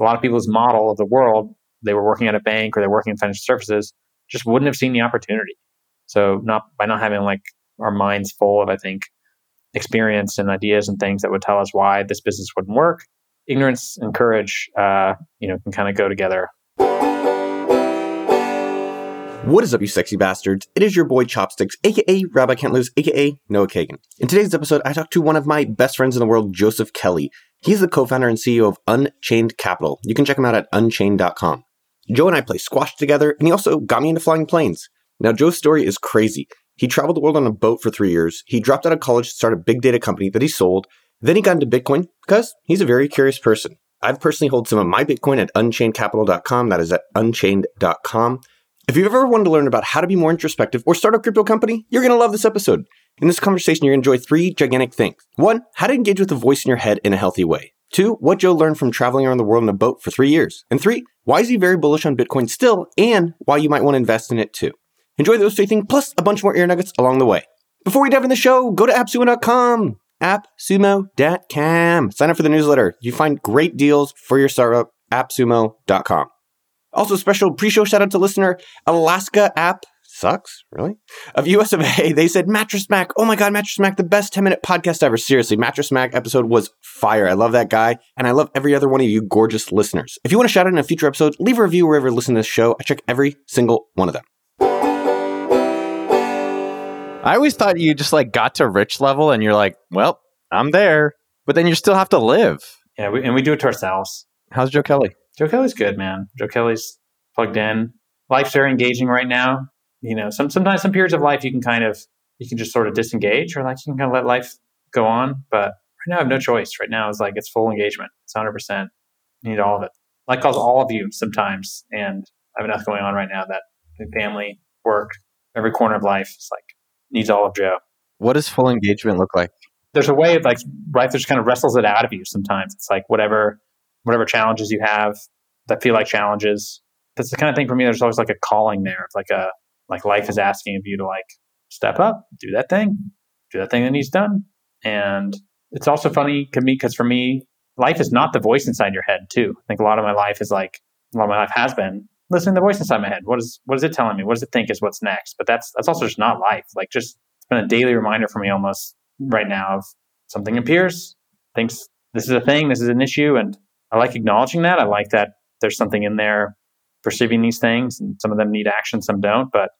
a lot of people's model of the world, they were working at a bank or they're working in financial services, just wouldn't have seen the opportunity. So not by not having like our minds full of, I think, experience and ideas and things that would tell us why this business wouldn't work. Ignorance and courage, uh, you know, can kind of go together. What is up, you sexy bastards? It is your boy Chopsticks, aka Rabbi Can't Lose, aka Noah Kagan. In today's episode, I talked to one of my best friends in the world, Joseph Kelly. He's the co-founder and CEO of Unchained Capital. You can check him out at unchained.com. Joe and I play squash together, and he also got me into flying planes. Now, Joe's story is crazy. He traveled the world on a boat for three years. He dropped out of college to start a big data company that he sold. Then he got into Bitcoin because he's a very curious person. I've personally hold some of my Bitcoin at unchainedcapital.com. That is at unchained.com. If you've ever wanted to learn about how to be more introspective or start a crypto company, you're going to love this episode. In this conversation, you're going to enjoy three gigantic things. One, how to engage with the voice in your head in a healthy way. Two, what Joe learned from traveling around the world in a boat for three years. And three, why is he very bullish on Bitcoin still and why you might want to invest in it too. Enjoy those three things, plus a bunch more ear nuggets along the way. Before we dive in the show, go to appsumo.com. Appsumo.com. Sign up for the newsletter. You find great deals for your startup. Appsumo.com. Also, special pre-show shout out to listener Alaska App sucks, really? Of US of A, they said Mattress Mac. Oh my god, Mattress Mac, the best 10 minute podcast ever. Seriously, Mattress Mac episode was fire. I love that guy, and I love every other one of you gorgeous listeners. If you want to shout out in a future episode, leave a review wherever you listen to this show. I check every single one of them. I always thought you just like got to rich level and you're like, well, I'm there, but then you still have to live. Yeah, we, and we do it to ourselves. How's Joe Kelly? Joe Kelly's good, man. Joe Kelly's plugged in. Life's very engaging right now. You know, some sometimes some periods of life you can kind of you can just sort of disengage or like you can kind of let life go on. But right now I have no choice. Right now it's like it's full engagement. It's hundred percent. Need all of it. Like calls all of you sometimes, and I have enough going on right now that family, work, every corner of life is like needs all of Joe. What does full engagement look like? There's a way of like life just kind of wrestles it out of you sometimes. It's like whatever whatever challenges you have that feel like challenges. That's the kind of thing for me. There's always like a calling there. Like a like life is asking of you to like step up, do that thing, do that thing that needs done. And it's also funny to me because for me, life is not the voice inside your head too. I think a lot of my life is like a lot of my life has been listening to the voice inside my head. What is what is it telling me? What does it think is what's next? But that's that's also just not life. Like just it's been a daily reminder for me almost right now of something appears, thinks this is a thing, this is an issue, and I like acknowledging that. I like that there's something in there perceiving these things, and some of them need action, some don't. But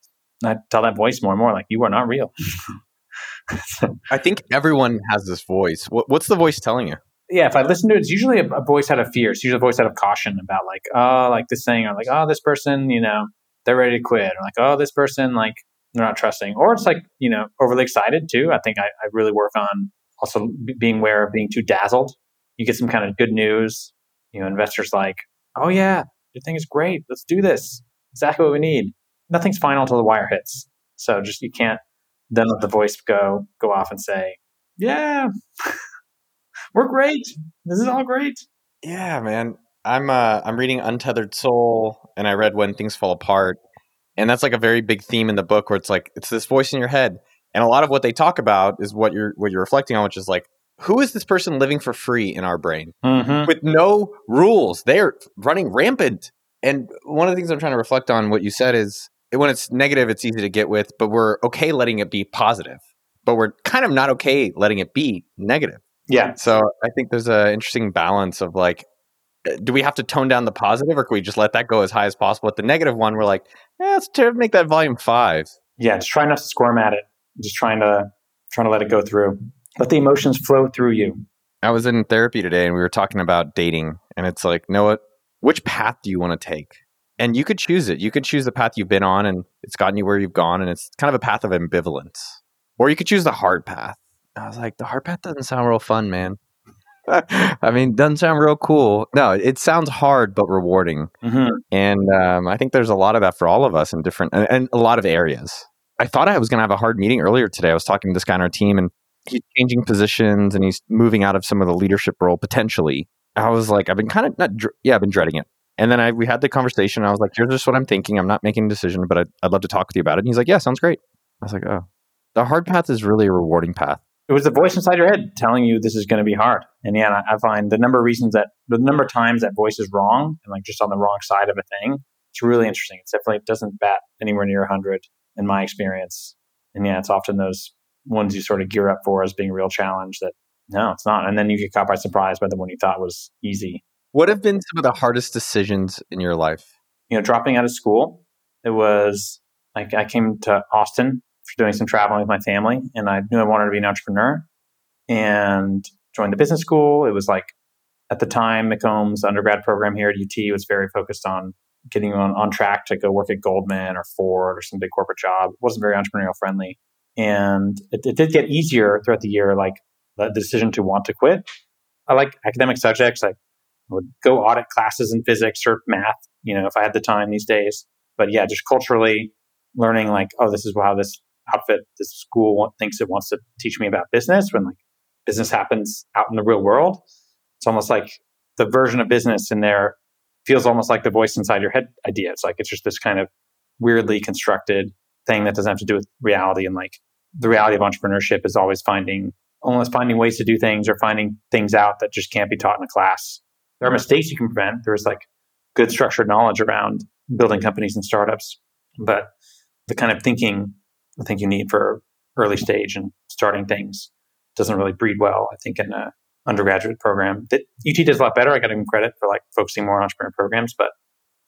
I tell that voice more and more, like you are not real. I think everyone has this voice. What, what's the voice telling you? yeah, if I listen to it, it's usually a, a, voice out of fear. It's usually a voice out of caution about like, oh, like this thing, or like, oh, this person, you know, they're ready to quit, or like, oh, this person, like, they're not trusting, or it's like, you know, overly excited too. I think I, I really work on also being aware of being too dazzled. You get some kind of good news, you know, investors like, oh yeah, your thing is great, let's do this, exactly what we need. Nothing's final until the wire hits, so just you can't then let the voice go go off and say, yeah. we're great. This is all great. Yeah, man. I'm uh I'm reading Untethered Soul and I read When Things Fall Apart. And that's like a very big theme in the book where it's like it's this voice in your head. And a lot of what they talk about is what you're what you're reflecting on, which is like, who is this person living for free in our brain mm-hmm. with no rules? They're running rampant. And one of the things I'm trying to reflect on what you said is when it's negative, it's easy to get with, but we're okay letting it be positive. But we're kind of not okay letting it be negative. Yeah. So I think there's an interesting balance of like, uh, do we have to tone down the positive or can we just let that go as high as possible? At the negative one, we're like, yeah, let's make that volume five. Yeah, just try not to squirm at it. Just trying to trying to let it go through. Let the emotions flow through you. I was in therapy today and we were talking about dating, and it's like, what? Which path do you want to take? And you could choose it. You could choose the path you've been on and it's gotten you where you've gone, and it's kind of a path of ambivalence. Or you could choose the hard path I was like, the hard path doesn't sound real fun, man. I mean, doesn't sound real cool. No, it sounds hard but rewarding, mm-hmm. and um, I think there's a lot of that for all of us in different and, and a lot of areas. I thought I was going to have a hard meeting earlier today. I was talking to this guy on our team, and he's changing positions and he's moving out of some of the leadership role potentially. I was like, I've been kind of not, yeah, I've been dreading it. And then I we had the conversation. I was like, here's just what I'm thinking. I'm not making a decision, but I'd, I'd love to talk with you about it. And he's like, yeah, sounds great. I was like, oh, the hard path is really a rewarding path it was the voice inside your head telling you this is going to be hard. And yeah, I, find the number of reasons that the number of times that voice is wrong and like just on the wrong side of a thing, it's really interesting. It's definitely it doesn't bat anywhere near 100 in my experience. And yeah, it's often those ones you sort of gear up for as being a real challenge that no, it's not. And then you get caught by surprise by the one you thought was easy. What have been some of the hardest decisions in your life? You know, dropping out of school. It was like I came to Austin for doing some traveling with my family, and I knew I wanted to be an entrepreneur and joined the business school. It was like at the time, McCombs undergrad program here at UT was very focused on getting on, on track to go work at Goldman or Ford or some big corporate job. It wasn't very entrepreneurial friendly. And it, it did get easier throughout the year, like the decision to want to quit. I like academic subjects. like I would go audit classes in physics or math, you know, if I had the time these days. But yeah, just culturally learning like, oh, this is how this outfit, this school thinks it wants to teach me about business when like business happens out in the real world. It's almost like the version of business in there feels almost like the voice inside your head idea. It's like it's just this kind of weirdly constructed thing that doesn't have to do with reality. And like the reality of entrepreneurship is always finding almost finding ways to do things or finding things out that just can't be taught in a class. There are mistakes you can prevent. There's like good structured knowledge around building companies and startups. But the kind of thinking I think you need for early stage and starting things doesn't really breed well, I think, in a undergraduate program. That UT does a lot better. I got to give credit for like focusing more on entrepreneur programs. But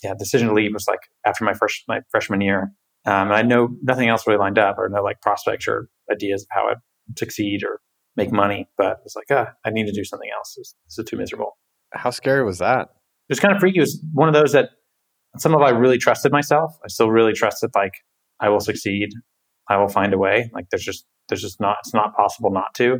yeah, decision to leave was like after my first my freshman year. Um, and I know nothing else really lined up or no like prospects or ideas of how I'd succeed or make money. But it's like, ah, I need to do something else. This, this is too miserable. How scary was that? It was kind of freaky. It was one of those that some of I really trusted myself. I still really trusted like I will succeed. I will find a way. Like there's just there's just not it's not possible not to.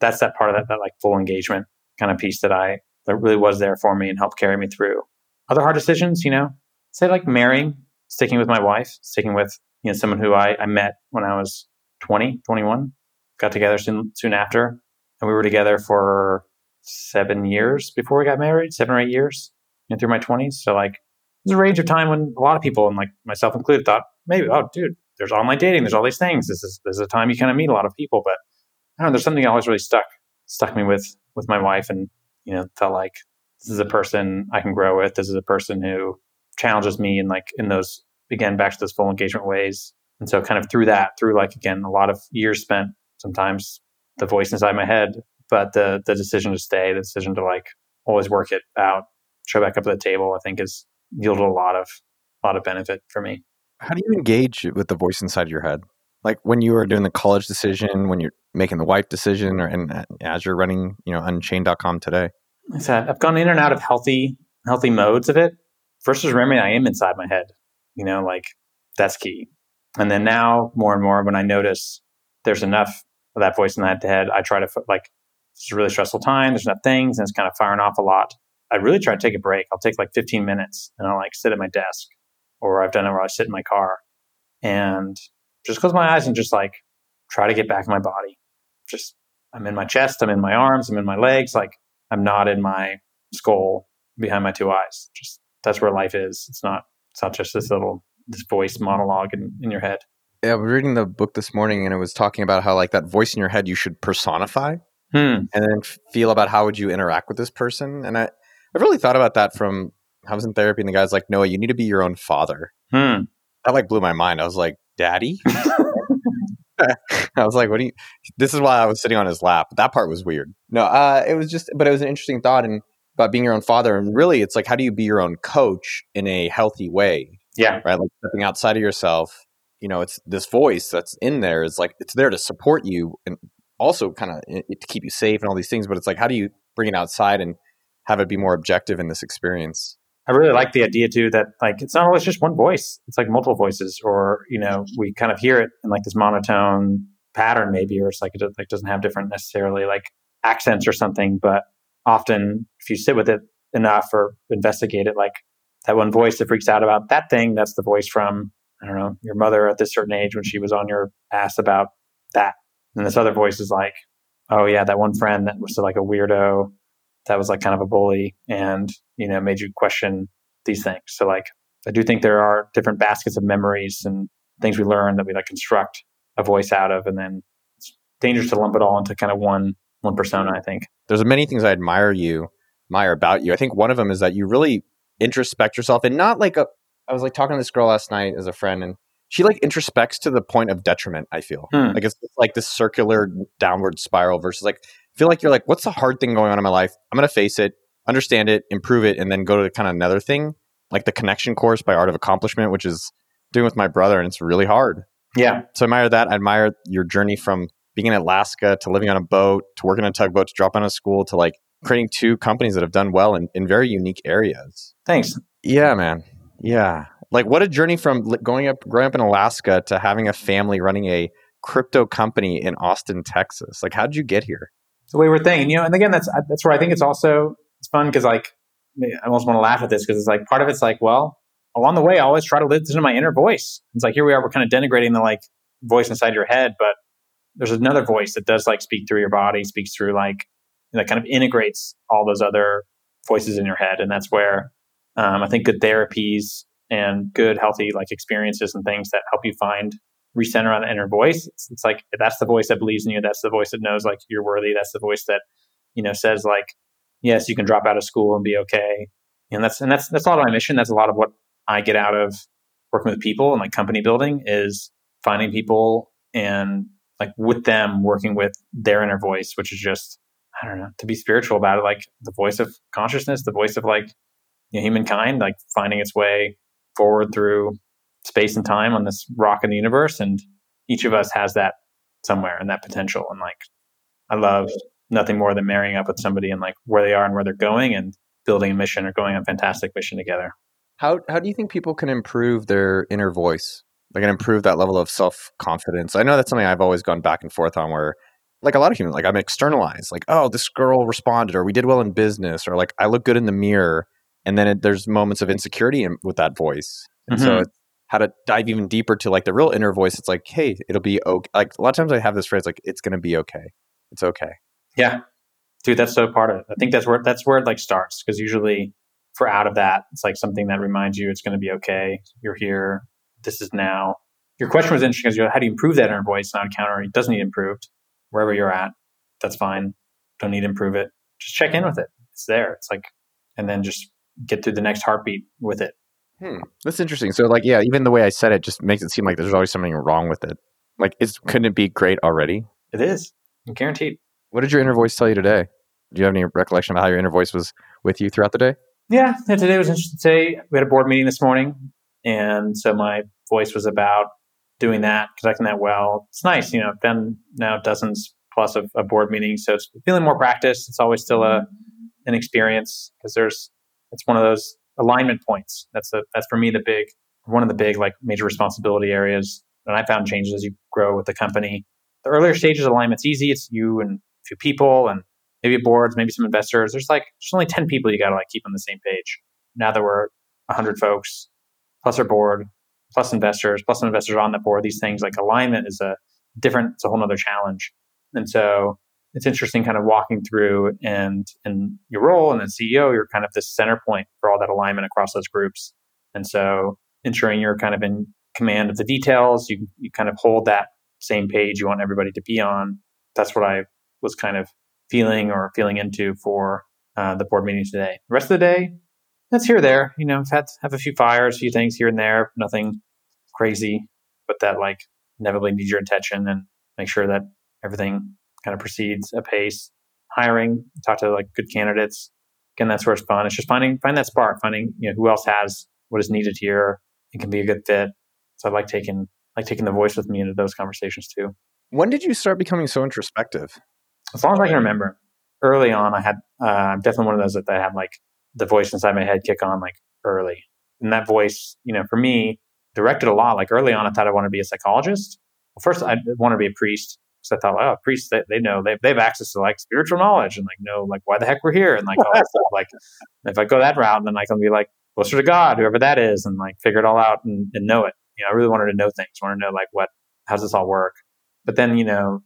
That's that part of that that like full engagement kind of piece that I that really was there for me and helped carry me through. Other hard decisions, you know, say like marrying, sticking with my wife, sticking with you know someone who I, I met when I was 20, 21, got together soon soon after, and we were together for seven years before we got married, seven or eight years, you know, through my 20s. So like there's a range of time when a lot of people, and like myself included, thought maybe, oh, dude, there's online dating, there's all these things. This is this is a time you kind of meet a lot of people. But I don't know, there's something always really stuck stuck me with with my wife, and you know, felt like this is a person I can grow with. This is a person who challenges me and like in those again back to those full engagement ways. And so kind of through that, through like again a lot of years spent, sometimes the voice inside my head, but the the decision to stay, the decision to like always work it out, show back up at the table, I think has yielded a lot of a lot of benefit for me. How do you engage with the voice inside your head? Like when you are doing the college decision, when you're making the wife decision, or and as you're running, you know, unchained.com today. I said I've gone in and out of healthy, healthy modes of it. First is remembering I am inside my head. You know, like that's key. And then now, more and more, when I notice there's enough of that voice in the head, I try to like it's a really stressful time. There's enough things, and it's kind of firing off a lot. I really try to take a break. I'll take like 15 minutes, and I'll like sit at my desk or I've done it where I sit in my car and just close my eyes and just like try to get back in my body. Just I'm in my chest, I'm in my arms, I'm in my legs, like I'm not in my skull behind my two eyes. Just that's where life is. It's not it's not just this little this voice monologue in, in your head. Yeah, I was reading the book this morning and it was talking about how like that voice in your head you should personify hmm. and then feel about how would you interact with this person. And I, I've really thought about that from I was in therapy and the guy's like, Noah, you need to be your own father. Hmm. That like blew my mind. I was like, Daddy? I was like, what do you this is why I was sitting on his lap. That part was weird. No, uh, it was just but it was an interesting thought and about being your own father. And really it's like how do you be your own coach in a healthy way? Yeah. Right. Like stepping outside of yourself. You know, it's this voice that's in there is like it's there to support you and also kind of to keep you safe and all these things. But it's like, how do you bring it outside and have it be more objective in this experience? I really like the idea too that like it's not always just one voice. It's like multiple voices, or you know, we kind of hear it in like this monotone pattern maybe, or it's like it like doesn't have different necessarily like accents or something. But often, if you sit with it enough or investigate it, like that one voice that freaks out about that thing, that's the voice from I don't know your mother at this certain age when she was on your ass about that, and this other voice is like, oh yeah, that one friend that was like a weirdo that was like kind of a bully and you know made you question these things. So like i do think there are different baskets of memories and things we learn that we like construct a voice out of and then it's dangerous to lump it all into kind of one one persona. I think there's many things I admire you, admire about you. I think one of them is that you really introspect yourself, and not like a. I was like talking to this girl last night as a friend, and she like introspects to the point of detriment. I feel Hmm. like it's like this circular downward spiral versus like I feel like you're like, what's the hard thing going on in my life? I'm gonna face it, understand it, improve it, and then go to kind of another thing, like the connection course by Art of Accomplishment, which is doing with my brother, and it's really hard. yeah, So I admire that. I admire your journey from being in Alaska to living on a boat to working on a tugboat to drop out of school to like creating two companies that have done well in, in very unique areas. thanks. Yeah, man. Yeah. Like what a journey from going up, growing up in Alaska to having a family running a crypto company in Austin, Texas. Like, how did you get here? the way we're thinking, you know, and again, that's that's where I think it's also it's fun because like I almost want to laugh at this because it's like part of it's like, well, along the way, I always try to listen to my inner voice. It's like here we are, we're kind of denigrating the like voice inside your head, but there's another voice that does like speak through your body, speaks through like that kind of integrates all those other voices in your head, and that's where um, I think good therapies and good healthy like experiences and things that help you find recenter on the inner voice. It's, it's like that's the voice that believes in you. That's the voice that knows like you're worthy. That's the voice that you know says like yes, you can drop out of school and be okay. And that's and that's that's a lot of my mission. That's a lot of what I get out of working with people and like company building is finding people and like with them working with their inner voice, which is just I don't know to be spiritual about it, like the voice of consciousness, the voice of like you know, humankind, like finding its way forward through space and time on this rock in the universe, and each of us has that somewhere and that potential. And like I love nothing more than marrying up with somebody and like where they are and where they're going and building a mission or going on a fantastic mission together. How, how do you think people can improve their inner voice? Like, and improve that level of self confidence? I know that's something I've always gone back and forth on where, like a lot of humans, like I'm externalized, like, oh, this girl responded, or we did well in business, or like I look good in the mirror. And then it, there's moments of insecurity in, with that voice. And so Mhm. it's how to dive even deeper to like the real inner voice. It's like, hey, it'll be okay. Like a lot of times I have this phrase, like, it's going to be okay. It's okay. Yeah. Dude, that's so part of it. I think that's where that's where it like starts because usually for out of that, it's like something that reminds you it's going to be okay. You're here. This is now. Your question was interesting because you're how do you improve that inner voice? Not counter. It doesn't need improved. Wherever you're at, that's fine. Don't need to improve it. Just check in with it. It's there. It's like, and then just get through the next heartbeat with it. Hmm. That's interesting. So, like, yeah, even the way I said it just makes it seem like there's always something wrong with it. Like, it's couldn't it be great already? It is guaranteed. What did your inner voice tell you today? Do you have any recollection of how your inner voice was with you throughout the day? Yeah, yeah, today was interesting. Today we had a board meeting this morning, and so my voice was about doing that, conducting that well. It's nice, you know. I've done now dozens plus of, of board meetings, so it's feeling more practice. It's always still a an experience because there's it's one of those alignment points. That's the that's for me the big one of the big like major responsibility areas. And I found changes as you grow with the company. The earlier stages alignment's easy. It's you and a few people and maybe boards, maybe some investors. There's like there's only ten people you got to like keep on the same page. Now that we're hundred folks plus our board, plus investors, plus investors on the board, these things like alignment is a different. It's a whole other challenge. And so it's interesting, kind of walking through and and your role and then CEO, you're kind of the center point for all that alignment across those groups. And so ensuring you're kind of in command of the details, you you kind of hold that same page you want everybody to be on. That's what I was kind of feeling or feeling into for uh, the board meeting today. The rest of the day, that's here there. You know, I've had have a few fires, a few things here and there, nothing crazy, but that like inevitably needs your attention and make sure that everything kind of proceeds apace. Hiring, talk to like good candidates. Again, that's where it's fun. It's just finding find that spark, finding you know who else has what is needed here. It can be a good fit. So I like taking like taking the voice with me into those conversations too. When did you start becoming so introspective? as long as I can remember. Early on, I had uh, I'm definitely one of those that, that had like the voice inside my head kick on like early, and that voice, you know, for me, directed a lot. Like early on, I thought I wanted to be a psychologist. Well, first, I wanted to be a priest because I thought, oh, priests they, they know they, they have access to like spiritual knowledge and like know like why the heck we're here and like all that stuff. Like if I go that route, then I can be like closer to God, whoever that is, and like figure it all out and, and know it. You know, I really wanted to know things. I wanted to know like what how does this all work. But then you know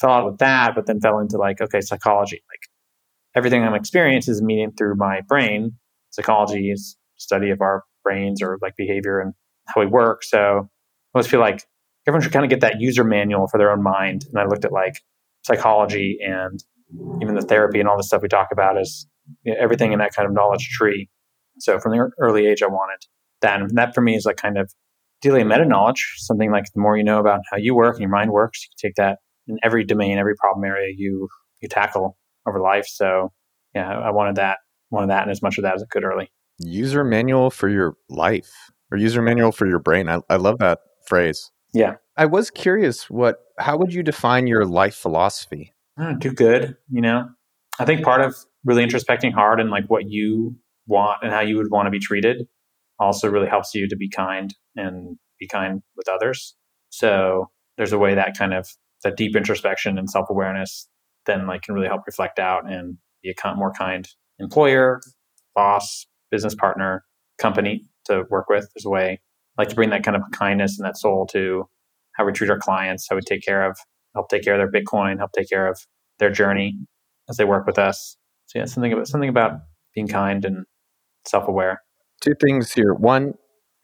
fell out with that, but then fell into like, okay, psychology. Like everything I'm experiencing is meeting through my brain. Psychology is study of our brains or like behavior and how we work. So I always feel like everyone should kind of get that user manual for their own mind. And I looked at like psychology and even the therapy and all the stuff we talk about is you know, everything in that kind of knowledge tree. So from the early age, I wanted that. And that for me is like kind of dealing meta knowledge, something like the more you know about how you work and your mind works, you can take that in every domain, every problem area you you tackle over life. So yeah, I wanted that, wanted that, and as much of that as I could early. User manual for your life or user manual for your brain. I, I love that phrase. Yeah. I was curious what how would you define your life philosophy? Hmm, oh, do good, you know. I think part of really introspecting hard and like what you want and how you would want to be treated also really helps you to be kind and be kind with others. So there's a way that kind of that deep introspection and self awareness then like can really help reflect out and be a more kind employer, boss, business partner, company to work with. There's a way I like to bring that kind of kindness and that soul to how we treat our clients, how we take care of, help take care of their Bitcoin, help take care of their journey as they work with us. So yeah, something about something about being kind and self aware. Two things here. One,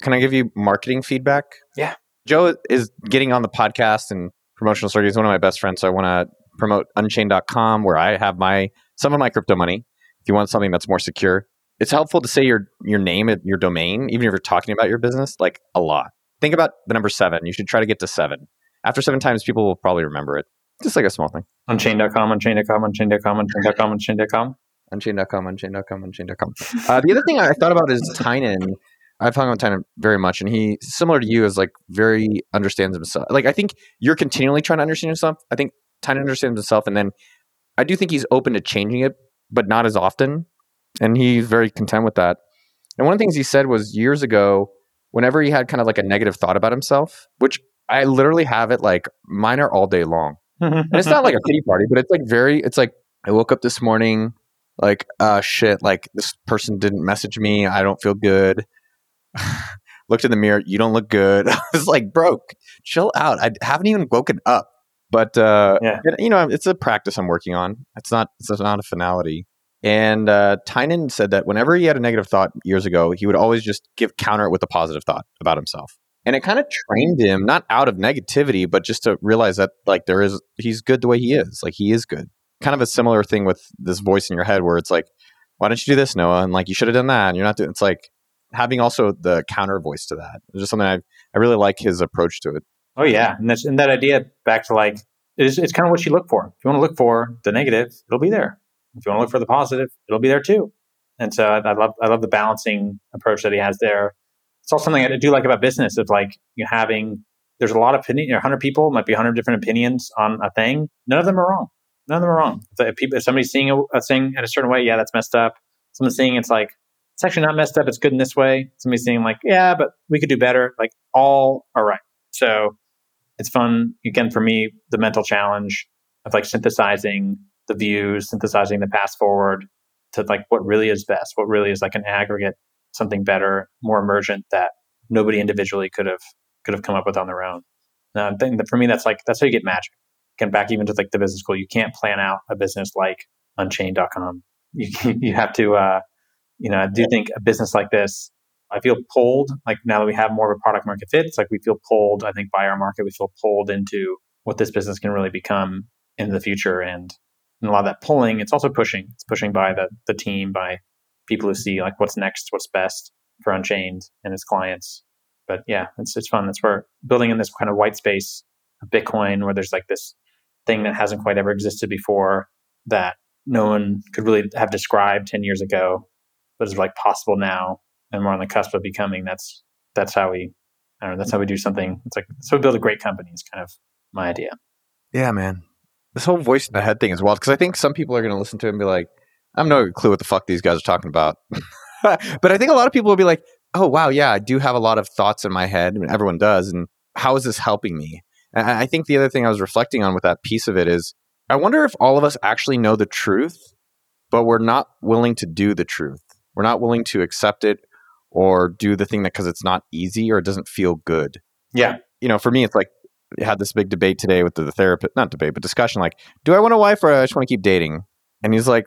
can I give you marketing feedback? Yeah. Joe is getting on the podcast and promotional story. He's one of my best friends. So I want to promote unchained.com where I have my some of my crypto money. If you want something that's more secure, it's helpful to say your your name at your domain, even if you're talking about your business, like a lot. Think about the number seven. You should try to get to seven. After seven times, people will probably remember it. Just like a small thing. Unchained.com, unchained.com, unchained.com, unchained.com, unchained.com. Unchained.com, unchained.com, unchained.com. Uh, the other thing I thought about is Tynan. I've hung on Tynan very much, and he, similar to you, is like very understands himself. Like I think you're continually trying to understand yourself. I think Tynan understands himself, and then I do think he's open to changing it, but not as often. And he's very content with that. And one of the things he said was years ago, whenever he had kind of like a negative thought about himself, which I literally have it like mine are all day long. and it's not like a pity party, but it's like very, it's like I woke up this morning, like, uh, shit, like this person didn't message me. I don't feel good. Looked in the mirror, you don't look good. I was like, bro, chill out. I haven't even woken up. But uh, yeah. you know, it's a practice I'm working on. It's not it's not a finality. And uh, Tynan said that whenever he had a negative thought years ago, he would always just give counter it with a positive thought about himself. And it kind of trained him not out of negativity, but just to realize that like there is he's good the way he is. Like he is good. Kind of a similar thing with this voice in your head where it's like, why don't you do this, Noah? And like you should have done that. And you're not doing. It's like having also the counter voice to that. It's just something I I really like his approach to it. Oh yeah, and that's and that idea back to like it's, it's kind of what you look for. If you want to look for the negative, it'll be there. If you want to look for the positive, it'll be there too. And so I, I love I love the balancing approach that he has there. It's also something I do like about business of like you know, having there's a lot of opinion. You know, hundred people might be hundred different opinions on a thing. None of them are wrong. None of them are wrong. If, people, if somebody's seeing a, a thing in a certain way, yeah, that's messed up. Someone's seeing it's like it's actually not messed up. It's good in this way. Somebody's saying like, yeah, but we could do better. Like all are right. So it's fun. Again for me the mental challenge of like synthesizing the views synthesizing the path forward to like what really is best what really is like an aggregate something better more emergent that nobody individually could have could have come up with on their own. Now i think that for me that's like that's how you get magic. Again back even to like the business school you can't plan out a business like unchained.com you, you have to uh you know i do think a business like this I feel pulled, like now that we have more of a product market fit, it's like we feel pulled, I think, by our market. We feel pulled into what this business can really become in the future. And, and a lot of that pulling, it's also pushing. It's pushing by the, the team, by people who see like what's next, what's best for Unchained and its clients. But yeah, it's, it's fun. That's where building in this kind of white space of Bitcoin where there's like this thing that hasn't quite ever existed before that no one could really have described 10 years ago, but is like possible now and we're on the cusp of becoming. That's that's how we I don't know, that's how we do something. It's like so we build a great company is kind of my idea. Yeah, man. This whole voice in the head thing is wild because I think some people are going to listen to it and be like, I have no clue what the fuck these guys are talking about. but I think a lot of people will be like, oh, wow, yeah, I do have a lot of thoughts in my head. I mean, everyone does. And how is this helping me? And I think the other thing I was reflecting on with that piece of it is I wonder if all of us actually know the truth, but we're not willing to do the truth. We're not willing to accept it or do the thing that because it's not easy or it doesn't feel good. Yeah. You know, for me, it's like I had this big debate today with the, the therapist, not debate, but discussion like, do I want a wife or I just want to keep dating? And he's like,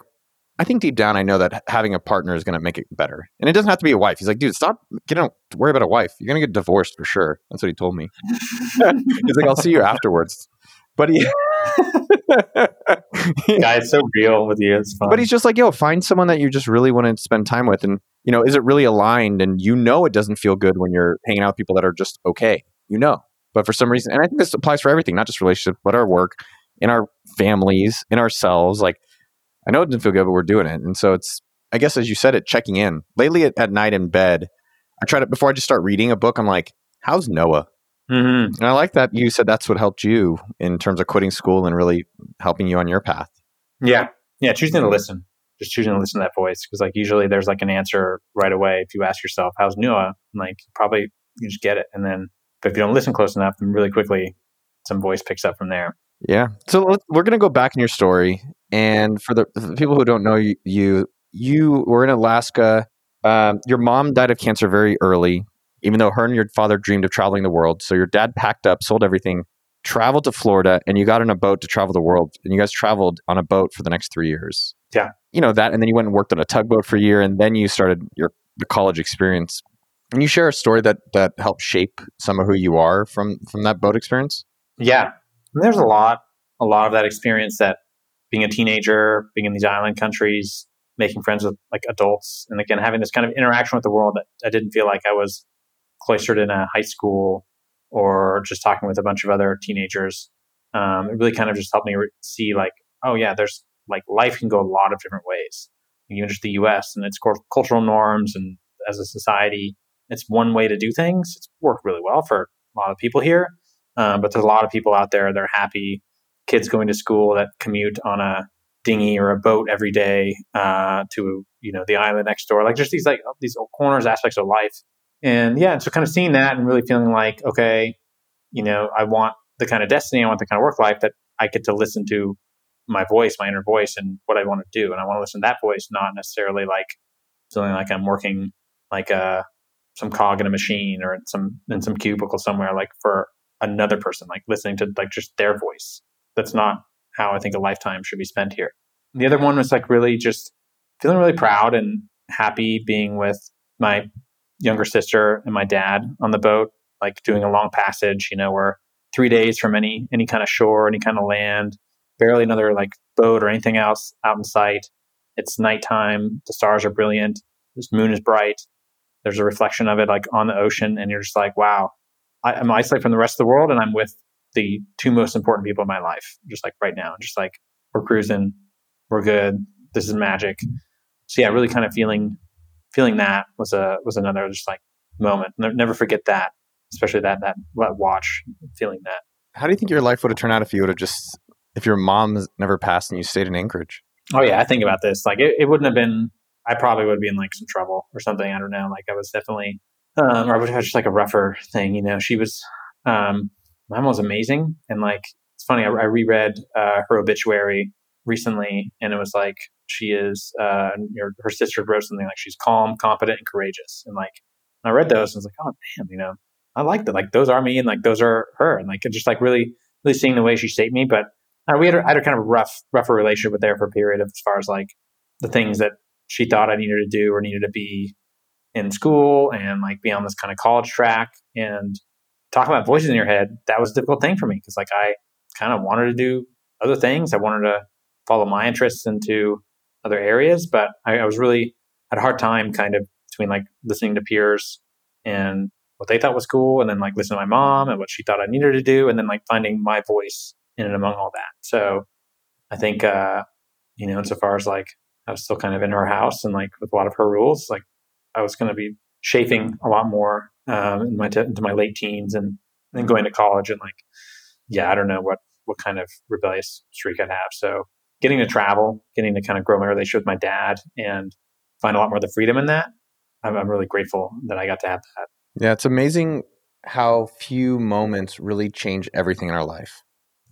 I think deep down I know that having a partner is going to make it better. And it doesn't have to be a wife. He's like, dude, stop getting worry about a wife. You're going to get divorced for sure. That's what he told me. He's like, I'll see you afterwards. But he Guy, it's so real with you. It's fun. But he's just like, yo, find someone that you just really want to spend time with. And, you know, is it really aligned? And you know, it doesn't feel good when you're hanging out with people that are just okay. You know. But for some reason, and I think this applies for everything, not just relationships, but our work, in our families, in ourselves. Like, I know it doesn't feel good, but we're doing it. And so it's, I guess, as you said it, checking in. Lately at, at night in bed, I try to, before I just start reading a book, I'm like, how's Noah? Mhm. And I like that you said that's what helped you in terms of quitting school and really helping you on your path. Yeah. Yeah. Choosing to listen. Just choosing to listen to that voice. Because, like, usually there's like an answer right away. If you ask yourself, how's Noah? Like, probably you just get it. And then, but if you don't listen close enough, then really quickly some voice picks up from there. Yeah. So we're going to go back in your story. And for the, for the people who don't know you, you, you were in Alaska. Um, your mom died of cancer very early, even though her and your father dreamed of traveling the world. So your dad packed up, sold everything, traveled to Florida, and you got on a boat to travel the world. And you guys traveled on a boat for the next three years. Yeah. You know that. And then you went and worked on a tugboat for a year. And then you started your the college experience. Can you share a story that, that helped shape some of who you are from, from that boat experience? Yeah. And there's a lot, a lot of that experience that being a teenager, being in these island countries, making friends with like adults, and again, having this kind of interaction with the world that I didn't feel like I was cloistered in a high school or just talking with a bunch of other teenagers. Um, it really kind of just helped me re- see like, oh yeah, there's like life can go a lot of different ways. Even just the U.S. and its cultural norms and as a society, it's one way to do things. It's worked really well for a lot of people here. Um, but there's a lot of people out there that are happy, kids going to school that commute on a dinghy or a boat every day uh, to you know the island next door. Like just these like these corners aspects of life. And yeah, so kind of seeing that and really feeling like okay, you know, I want the kind of destiny, I want the kind of work life that I get to listen to my voice, my inner voice, and what I want to do. And I want to listen to that voice, not necessarily like feeling like I'm working like a some cog in a machine or in some in some cubicle somewhere, like for another person, like listening to like just their voice. That's not how I think a lifetime should be spent here. The other one was like really just feeling really proud and happy being with my younger sister and my dad on the boat, like doing a long passage, you know, where three days from any any kind of shore, any kind of land, barely another like boat or anything else out in sight. It's nighttime, the stars are brilliant, this moon is bright, there's a reflection of it like on the ocean, and you're just like, wow, I, I'm isolated from the rest of the world and I'm with the two most important people in my life, just like right now. Just like we're cruising, we're good. This is magic. So yeah, really kind of feeling feeling that was a was another just like moment. Ne- Never forget that, especially that that watch, feeling that. How do you think your life would have turned out if you would have just if your mom has never passed and you stayed in Anchorage? Oh yeah, I think about this. Like it, it wouldn't have been. I probably would be in like some trouble or something. I don't know. Like I was definitely, um, or I would have just like a rougher thing. You know, she was. Um, my mom was amazing, and like it's funny. I, I reread uh, her obituary recently, and it was like she is. Uh, her, her sister wrote something like she's calm, competent, and courageous. And like I read those, and I was like, oh damn, you know, I like that. Like those are me, and like those are her, and like just like really, really seeing the way she shaped me. But uh, we had had a kind of rough, rougher relationship with her for a period of as far as like the things that she thought I needed to do or needed to be in school and like be on this kind of college track and talking about voices in your head. That was a difficult thing for me because like I kind of wanted to do other things. I wanted to follow my interests into other areas, but I, I was really had a hard time kind of between like listening to peers and what they thought was cool and then like listening to my mom and what she thought I needed to do and then like finding my voice in and among all that. So I think, uh, you know, insofar as like I was still kind of in her house and like with a lot of her rules, like I was going to be shaping a lot more um, in my t- into my late teens and then going to college and like, yeah, I don't know what what kind of rebellious streak I'd have. So getting to travel, getting to kind of grow my relationship with my dad and find a lot more of the freedom in that. I'm, I'm really grateful that I got to have that. Yeah, it's amazing how few moments really change everything in our life.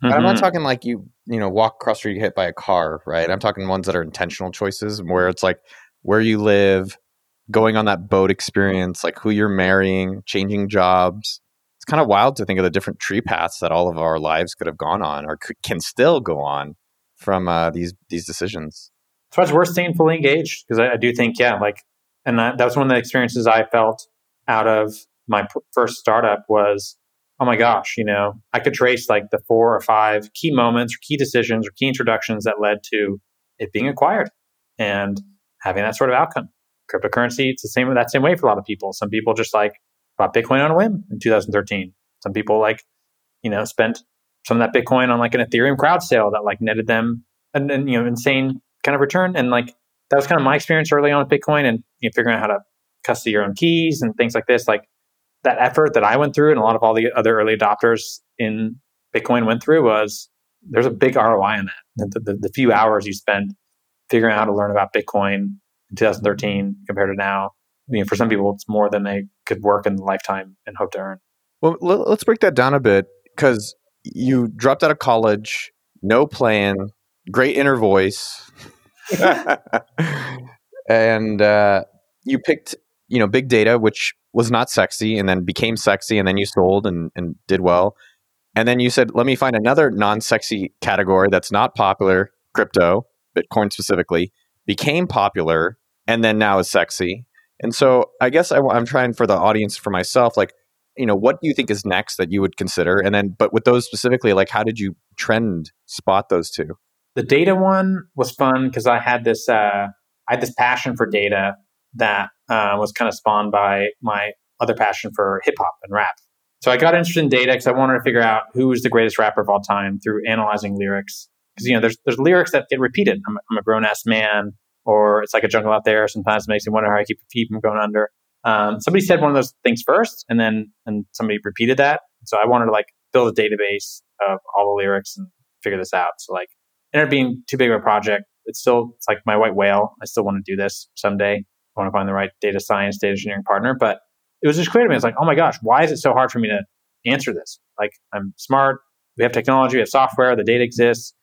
And I'm not Mhm. talking like you, you know, walk across street, you hit by a car, right? I'm talking ones that are intentional choices where it's like where you live, going on that boat experience, like who you're marrying, changing jobs. It's kind of wild to think of the different tree paths that all of our lives could have gone on or could, can still go on from uh, these these decisions. So it's worth staying fully engaged because I, I, do think, yeah, like, and that, that was one of the experiences I felt out of my pr- first startup was, oh my gosh, you know, I could trace like the four or five key moments or key decisions or key introductions that led to it being acquired and having that sort of outcome. Cryptocurrency, it's the same that same way for a lot of people. Some people just like bought Bitcoin on a whim in 2013. Some people like, you know, spent some of that Bitcoin on like an Ethereum crowd sale that like netted them an, an you know insane kind of return. And like that was kind of my experience early on with Bitcoin and you know, figuring out how to custody your own keys and things like this. Like that effort that I went through and a lot of all the other early adopters in Bitcoin went through was there's a big ROI in that. The, the, the few hours you spend figuring out how to learn about Bitcoin in 2013 compared to now. I mean, for some people, it's more than they could work in a lifetime and hope to earn. Well, let's break that down a bit because you dropped out of college, no plan, great inner voice, and uh, you picked, you know, big data, which was not sexy, and then became sexy, and then you sold and, and did well, and then you said, let me find another non-sexy category that's not popular, crypto, Bitcoin specifically, became popular, and then now is sexy. And so I guess I, I'm trying for the audience, for myself, like you know what do you think is next that you would consider? And then but with those specifically like how did you trend spot those two? The data one was fun because i had this uh, i had this passion for data that uh, was kind of spawned by my other passion for hip hop and rap so i got interested in data because i wanted to figure out who is the greatest rapper of all time through analyzing lyrics because you know there's there's lyrics that get repeated i'm, I'm a grown-ass man or it's like a jungle out there sometimes it makes me wonder how i keep from going under um, somebody said one of those things first, and then and somebody repeated that. So I wanted to like build a database of all the lyrics and figure this out. So like, ended up being too big of a project. It's still it's like my white whale. I still want to do this someday. I want to find the right data science, data engineering partner. But it was just clear to me. It's like, oh my gosh, why is it so hard for me to answer this? Like, I'm smart. We have technology. We have software. The data exists.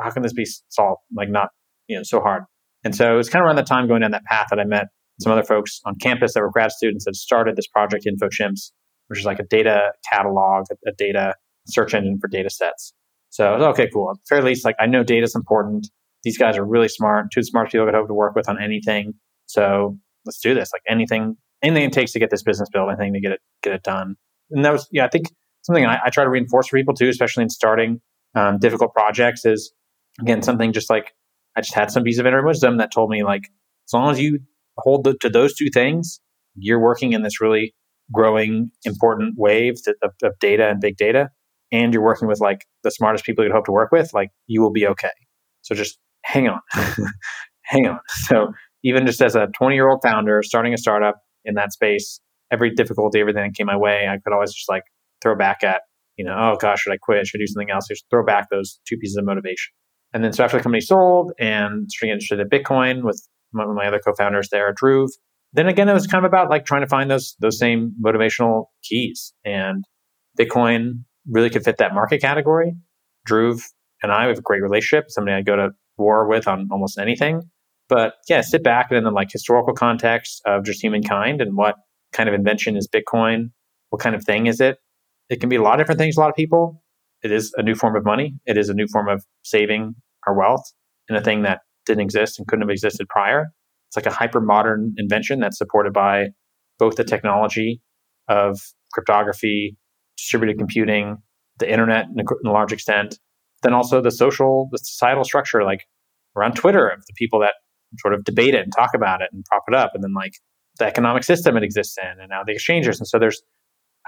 How can this be solved? Like, not you know so hard. And so it was kind of around that time going down that path that I met some other folks on campus that were grad students that started this project, InfoChimps, which is like a data catalog, a, data search engine for data sets. So was, okay, cool. At fair least, like I know data is important. These guys are really smart, two smart people I could hope to work with on anything. So let's do this. Like anything, anything it takes to get this business built, anything to get it get it done. And that was, yeah, I think something I, I try to reinforce for people too, especially in starting um, difficult projects, is again something just like I just had some piece of inner wisdom that told me like as long as you hold the, to those two things, you're working in this really growing important wave of, of data and big data, and you're working with like the smartest people you'd hope to work with, like you will be okay. So just hang on, hang on. So even just as a 20 year old founder starting a startup in that space, every difficulty, everything that came my way, I could always just like throw back at, you know, oh gosh, should I quit? Should I do something else? Just throw back those two pieces of motivation. And then so after the company sold and starting interested in Bitcoin with one of my other co-founders there, Dhruv. Then again, it was kind of about like trying to find those those same motivational keys, and Bitcoin really could fit that market category. Dhruv and I have a great relationship. Somebody I go to war with on almost anything. But yeah, sit back and in the like historical context of just humankind and what kind of invention is Bitcoin? What kind of thing is it? It can be a lot of different things. A lot of people. It is a new form of money. It is a new form of saving our wealth and a thing that didn't exist and couldn't have existed prior. It's like a hyper modern invention that's supported by both the technology of cryptography, distributed computing, the internet in a, in a large extent, then also the social, the societal structure, like around Twitter of the people that sort of debate it and talk about it and prop it up, and then like the economic system it exists in, and now the exchanges. And so there's,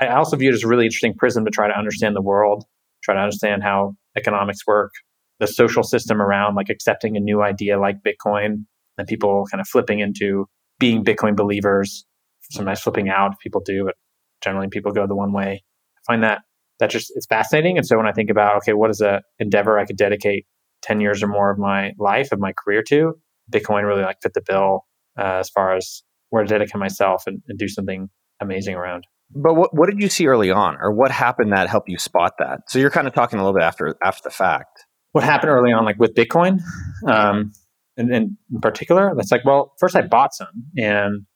I also view it as a really interesting prism to try to understand the world, try to understand how economics work, the social system around like accepting a new idea like Bitcoin and people kind of flipping into being Bitcoin believers. Sometimes flipping out, people do, but generally people go the one way. I find that that just it's fascinating. And so when I think about okay, what is a endeavor I could dedicate ten years or more of my life of my career to, Bitcoin really like fit the bill uh, as far as where to dedicate myself and, and do something amazing around. But what what did you see early on, or what happened that helped you spot that? So you're kind of talking a little bit after after the fact what happened early on, like with Bitcoin, um, and, and, in particular, that's like, well, first I bought some, and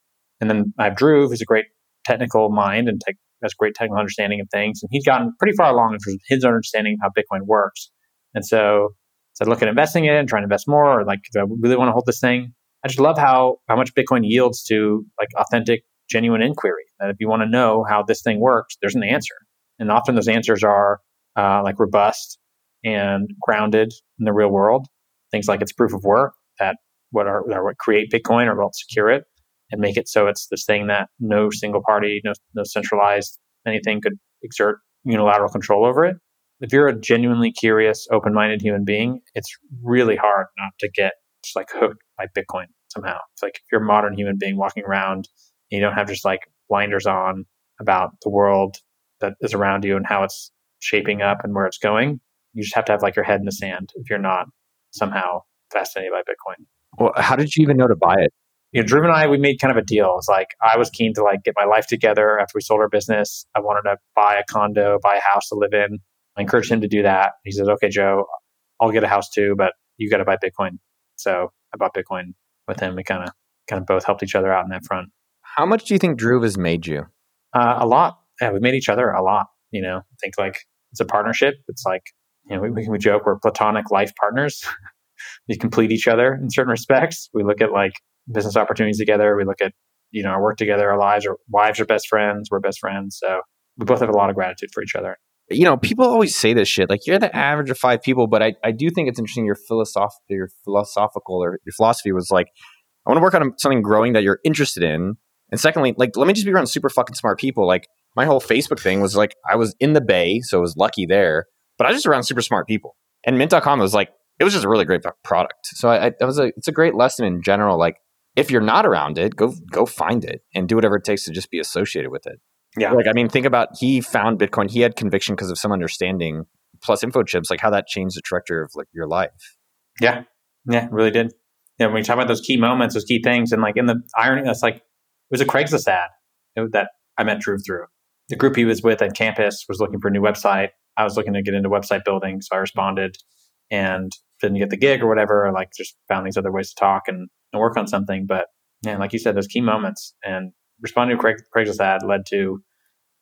and then I have Dhruv, who's a great technical mind and tech, has great technical understanding of things, and he's gotten pretty far along in his understanding of how Bitcoin works. And so I look at investing in it and trying to invest more, or like, do I really want to hold this thing? I just love how how much Bitcoin yields to like authentic, genuine inquiry. That if you want to know how this thing works, there's an answer, and often those answers are uh, like robust and grounded in the real world. Things like it's proof of work that what are that what create Bitcoin or what secure it and make it so it's this thing that no single party, no no centralized anything could exert unilateral control over it. If you're a genuinely curious, open-minded human being, it's really hard not to get just like hooked by Bitcoin somehow. It's like if you're a modern human being walking around and you don't have just like blinders on about the world that is around you and how it's shaping up and where it's going, you just have to have like your head in the sand if you're not somehow fascinated by Bitcoin. Well, how did you even know to buy it? You know, Dhruv and I, we made kind of a deal. It's like I was keen to like get my life together after we sold our business. I wanted to buy a condo, buy a house to live in. I encouraged him to do that. He said, "Okay, Joe, I'll get a house too, but you got to buy Bitcoin." So I bought Bitcoin with him. We kind of kind of both helped each other out in that front. How much do you think Dhruv has made you? Uh, a lot. Yeah, we made each other a lot. You know, I think like it's a partnership. It's like you know, we, we, we joke we're platonic life partners. we complete each other in certain respects. We look at like business opportunities together. We look at you know our work together. Our lives, our wives are best friends. We're best friends. So we both have a lot of gratitude for each other. You know, people always say this shit. Like you're the average of five people, but I, I do think it's interesting. Your philosoph- your philosophical or your philosophy was like, I want to work on something growing that you're interested in. And secondly, like let me just be around super fucking smart people. Like my whole Facebook thing was like I was in the Bay, so I was lucky there. But I was just around super smart people. And Mint.com was like it was just a really great product. So I, I that was a it's a great lesson in general. Like if you're not around it, go go find it and do whatever it takes to just be associated with it. Yeah. Like I mean, think about he found Bitcoin. He had conviction because of some understanding plus info chips, like how that changed the trajectory of like your life. Yeah. Yeah, really did. Yeah, when we talk about those key moments, those key things, and like in the irony, that's like it was a Craigslist ad that I met Dhruv through. The group he was with at campus was looking for a new website. I was looking to get into website building, so I responded and didn't get the gig or whatever, or like just found these other ways to talk and, and work on something. But yeah, like you said, those key moments and responding to Craig, Craigslist ad led to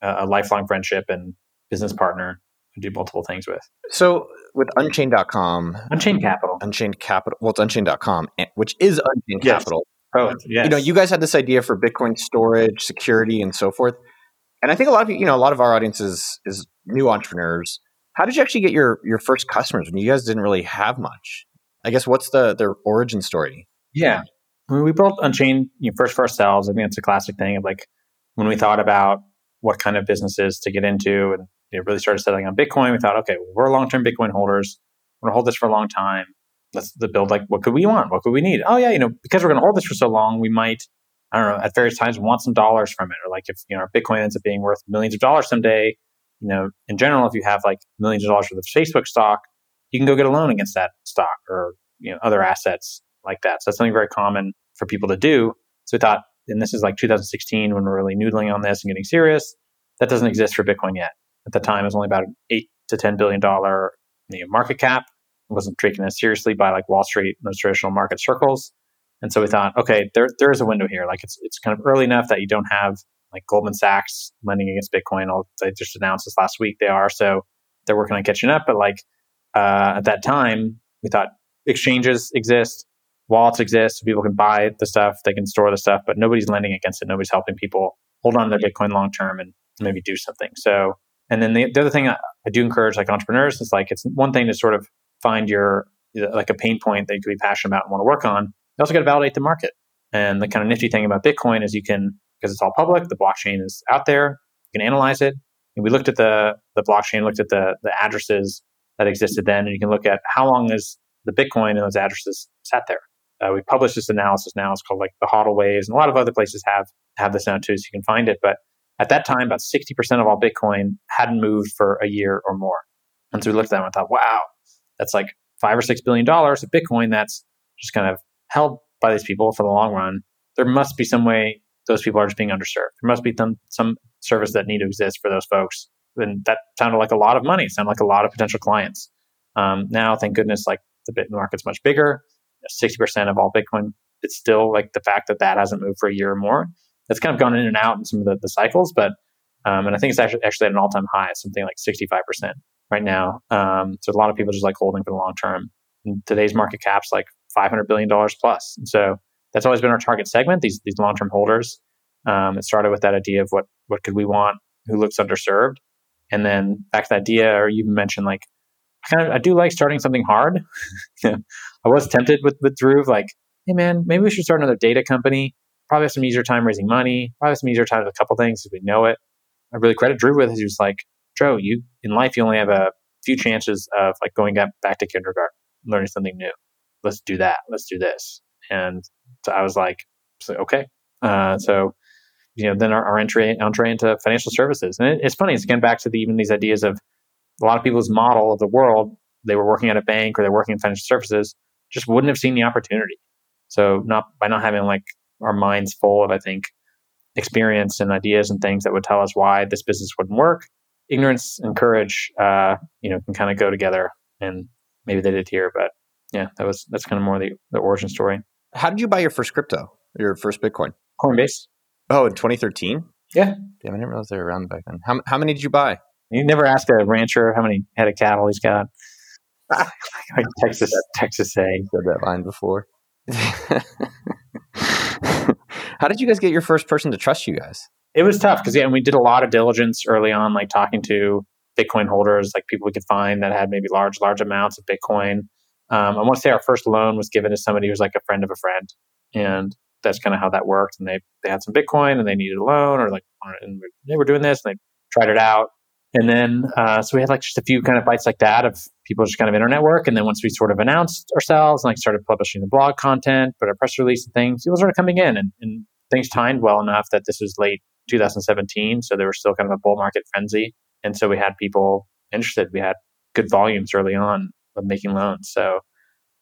a, a lifelong friendship and business partner to do multiple things with. So with Unchained.com, Unchained Capital, Unchained Capital, well, it's Unchained.com, which is Unchained Yes. Capital. oh um, yes. You know, you guys had this idea for Bitcoin storage, security, and so forth. And I think a lot of you, you know, a lot of our audience is is new entrepreneurs. How did you actually get your your first customers when you guys didn't really have much? I guess what's the their origin story? Yeah. When we built Unchained you know, first for ourselves, I think it's a classic thing of like when we thought about what kind of businesses to get into and you know, really started settling on Bitcoin, we thought, okay, we're long term Bitcoin holders. We're going to hold this for a long time. Let's build like, what could we want? What could we need? Oh, yeah, you know, because we're going to hold this for so long, we might, I don't know, at various times want some dollars from it. Or like if, you know, our Bitcoin ends up being worth millions of dollars someday, you know, in general, if you have like millions of dollars worth of Facebook stock, you can go get a loan against that stock or, you know, other assets like that. So that's something very common for people to do. So we thought, and this is like 2016 when we're really noodling on this and getting serious. That doesn't exist for Bitcoin yet. At the time, it was only about an eight to ten billion dollar market cap. It wasn't taken as seriously by like Wall Street, and those traditional market circles. And so we thought, okay, there there is a window here. Like it's it's kind of early enough that you don't have like Goldman Sachs lending against Bitcoin. They just announced this last week they are. So they're working on catching up. But like uh, at that time, we thought exchanges exist, wallets exist, so people can buy the stuff, they can store the stuff, but nobody's lending against it. Nobody's helping people hold on to their Bitcoin long term and maybe do something. So, and then the, the other thing I, I do encourage like entrepreneurs is like it's one thing to sort of find your like a pain point that you could be passionate about and want to work on. You also got to validate the market. And the kind of nifty thing about Bitcoin is you can because it's all public, the blockchain is out there, you can analyze it. And we looked at the the blockchain, looked at the the addresses that existed then, and you can look at how long is the Bitcoin and those addresses sat there. Uh, we published this analysis now. It's called like the HODL Waves, and a lot of other places have have this now too, so you can find it. But at that time, about sixty percent of all Bitcoin hadn't moved for a year or more. And so we looked at that and thought, wow, that's like five or six billion dollars of Bitcoin that's just kind of held by these people for the long run. There must be some way those people are just being underserved. There must be some some service that need to exist for those folks. And that sounded like a lot of money. It sounded like a lot of potential clients. Um, now, thank goodness, like the bit market's much bigger. Sixty percent of all Bitcoin. It's still like the fact that that hasn't moved for a year or more. That's kind of gone in and out in some of the, the cycles, but um, and I think it's actually actually at an all time high, something like sixty five percent right now. Um, so a lot of people just like holding for the long term. And today's market cap's like $500 billion plus. And so that's always been our target segment, these, these long term holders. Um, it started with that idea of what, what could we want, who looks underserved. And then back to the idea, or you mentioned like, kind of, I do like starting something hard. I was tempted with, with Dhruv, like, hey man, maybe we should start another data company. Probably have some easier time raising money. Probably have some easier time with a couple things if we know it. I really credit Dhruv with he was like, Joe, you in life you only have a few chances of like going back to kindergarten, learning something new. Let's do that. Let's do this. And so I was like, okay. Uh, so you know, then our, our entry entree into financial services, and it, it's funny. It's again back to the, even these ideas of a lot of people's model of the world. They were working at a bank or they're working in financial services, just wouldn't have seen the opportunity. So not by not having like our minds full of, I think, experience and ideas and things that would tell us why this business wouldn't work. Ignorance and courage, uh, you know, can kind of go together, and maybe they did here. But yeah, that was that's kind of more the the origin story. How did you buy your first crypto, your first Bitcoin? Coinbase. Oh, in 2013. Yeah. Damn, I didn't realize they were around back then. How how many did you buy? You never ask a rancher how many head of cattle he's got. Like Texas, Texas saying Said that line before. How did you guys get your first person to trust you guys? It was tough because yeah, we did a lot of diligence early on, like talking to Bitcoin holders, like people we could find that had maybe large, large amounts of Bitcoin. Um, I want to say our first loan was given to somebody who was like a friend of a friend, and that's kind of how that worked. And they they had some Bitcoin and they needed a loan, or like and they were doing this and they tried it out. And then uh, so we had like just a few kind of bites like that of people just kind of internet work. And then once we sort of announced ourselves and like started publishing the blog content, put a press release and things, people started coming in and, and things timed well enough that this was late 2017. So there was still kind of a bull market frenzy. And so we had people interested. We had good volumes early on of making loans. So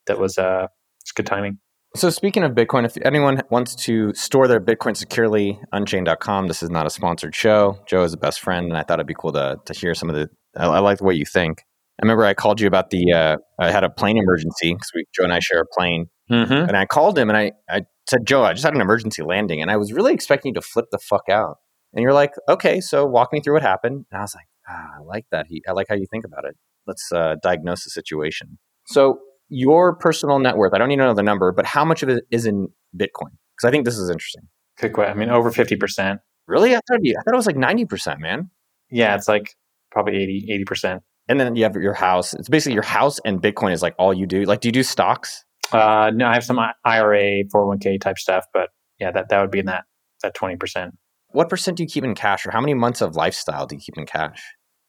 that was uh, good timing. So speaking of Bitcoin, if anyone wants to store their Bitcoin securely, unchained.com, this is not a sponsored show. Joe is a best friend, and I thought it'd be cool to, to hear some of the, I, I like the way you think. I remember I called you about the, uh, I had a plane emergency because Joe and I share a plane. Mm-hmm. And I called him and I, I said, Joe, I just had an emergency landing. And I was really expecting you to flip the fuck out. And you're like, okay, so walk me through what happened. And I was like, ah, I like that. He, I like how you think about it. Let's uh, diagnose the situation. So your personal net worth, I don't need to know the number, but how much of it is in Bitcoin? Because I think this is interesting. Good question. I mean, over 50%. Really? I thought, I thought it was like 90%, man. Yeah, it's like probably 80, 80%. And then you have your house. It's basically your house and Bitcoin is like all you do. Like, do you do stocks? Uh, no, I have some IRA, 401k type stuff, but yeah, that, that would be in that, that 20%. What percent do you keep in cash or how many months of lifestyle do you keep in cash?